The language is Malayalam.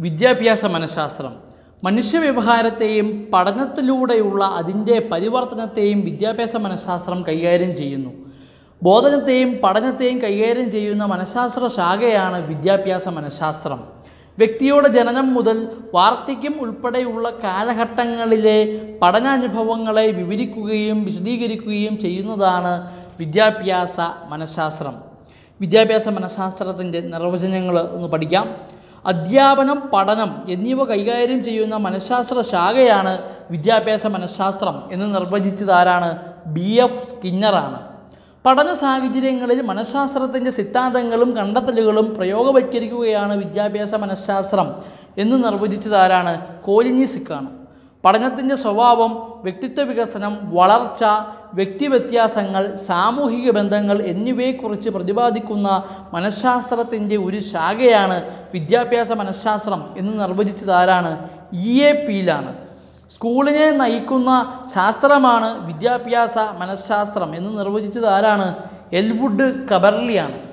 വിദ്യാഭ്യാസ മനഃശാസ്ത്രം. മനുഷ്യ വ്യവഹാരത്തെയും പഠനത്തിലൂടെയുള്ള അതിന്റെ പരിവർത്തനത്തെയും വിദ്യാഭ്യാസ മനഃശാസ്ത്രം കൈകാര്യം ചെയ്യുന്നു. ബോധനത്തെയും പഠനത്തെയും കൈകാര്യം ചെയ്യുന്ന മനഃശാസ്ത്ര ശാഖയാണ് വിദ്യാഭ്യാസ മനഃശാസ്ത്രം. വ്യക്തിയുടെ ജനനം മുതൽ വാർദ്ധക്യം ഉൾപ്പെടെയുള്ള കാലഘട്ടങ്ങളിലെ പഠനാനുഭവങ്ങളെ വിവരിക്കുകയും വിശദീകരിക്കുകയും ചെയ്യുന്നതാണ് വിദ്യാഭ്യാസ മനഃശാസ്ത്രം. വിദ്യാഭ്യാസ മനഃശാസ്ത്രത്തിന്റെ നിർവചനങ്ങൾ ഒന്ന് പഠിക്കാം. അധ്യാപനം പഠനം എന്നിവ കൈകാര്യം ചെയ്യുന്ന മനഃശാസ്ത്ര ശാഖയാണ് വിദ്യാഭ്യാസ മനഃശാസ്ത്രം എന്ന് നിർവചിച്ചതാരാണ് ബി. എഫ്. സ്കിന്നറാണ് പഠന സാഹചര്യങ്ങളിൽ മനഃശാസ്ത്രത്തിന്റെ സിദ്ധാന്തങ്ങളും കണ്ടെത്തലുകളും പ്രയോഗവൽക്കരിക്കുകയാണ് വിദ്യാഭ്യാസ മനഃശാസ്ത്രം എന്ന് നിർവചിച്ചതാരാണ് കോലിനിസിക്കാണ് പഠനത്തിന്റെ സ്വഭാവം വ്യക്തിത്വ വികസനം വളർച്ച വ്യക്തിവ്യത്യാസങ്ങൾ സാമൂഹിക ബന്ധങ്ങൾ എന്നിവയെക്കുറിച്ച് പ്രതിപാദിക്കുന്ന മനഃശാസ്ത്രത്തിന്റെ ഒരു ശാഖയാണ് വിദ്യാഭ്യാസ മനഃശാസ്ത്രം എന്ന് നിർവചിച്ചത് ആരാണ്? ഇ. എ. പിയിലാണ് സ്കൂളിനെ നയിക്കുന്ന ശാസ്ത്രമാണ് വിദ്യാഭ്യാസ മനഃശാസ്ത്രം എന്ന് നിർവചിച്ചത് ആരാണ്? എൽവുഡ് കബർലിയാണ്.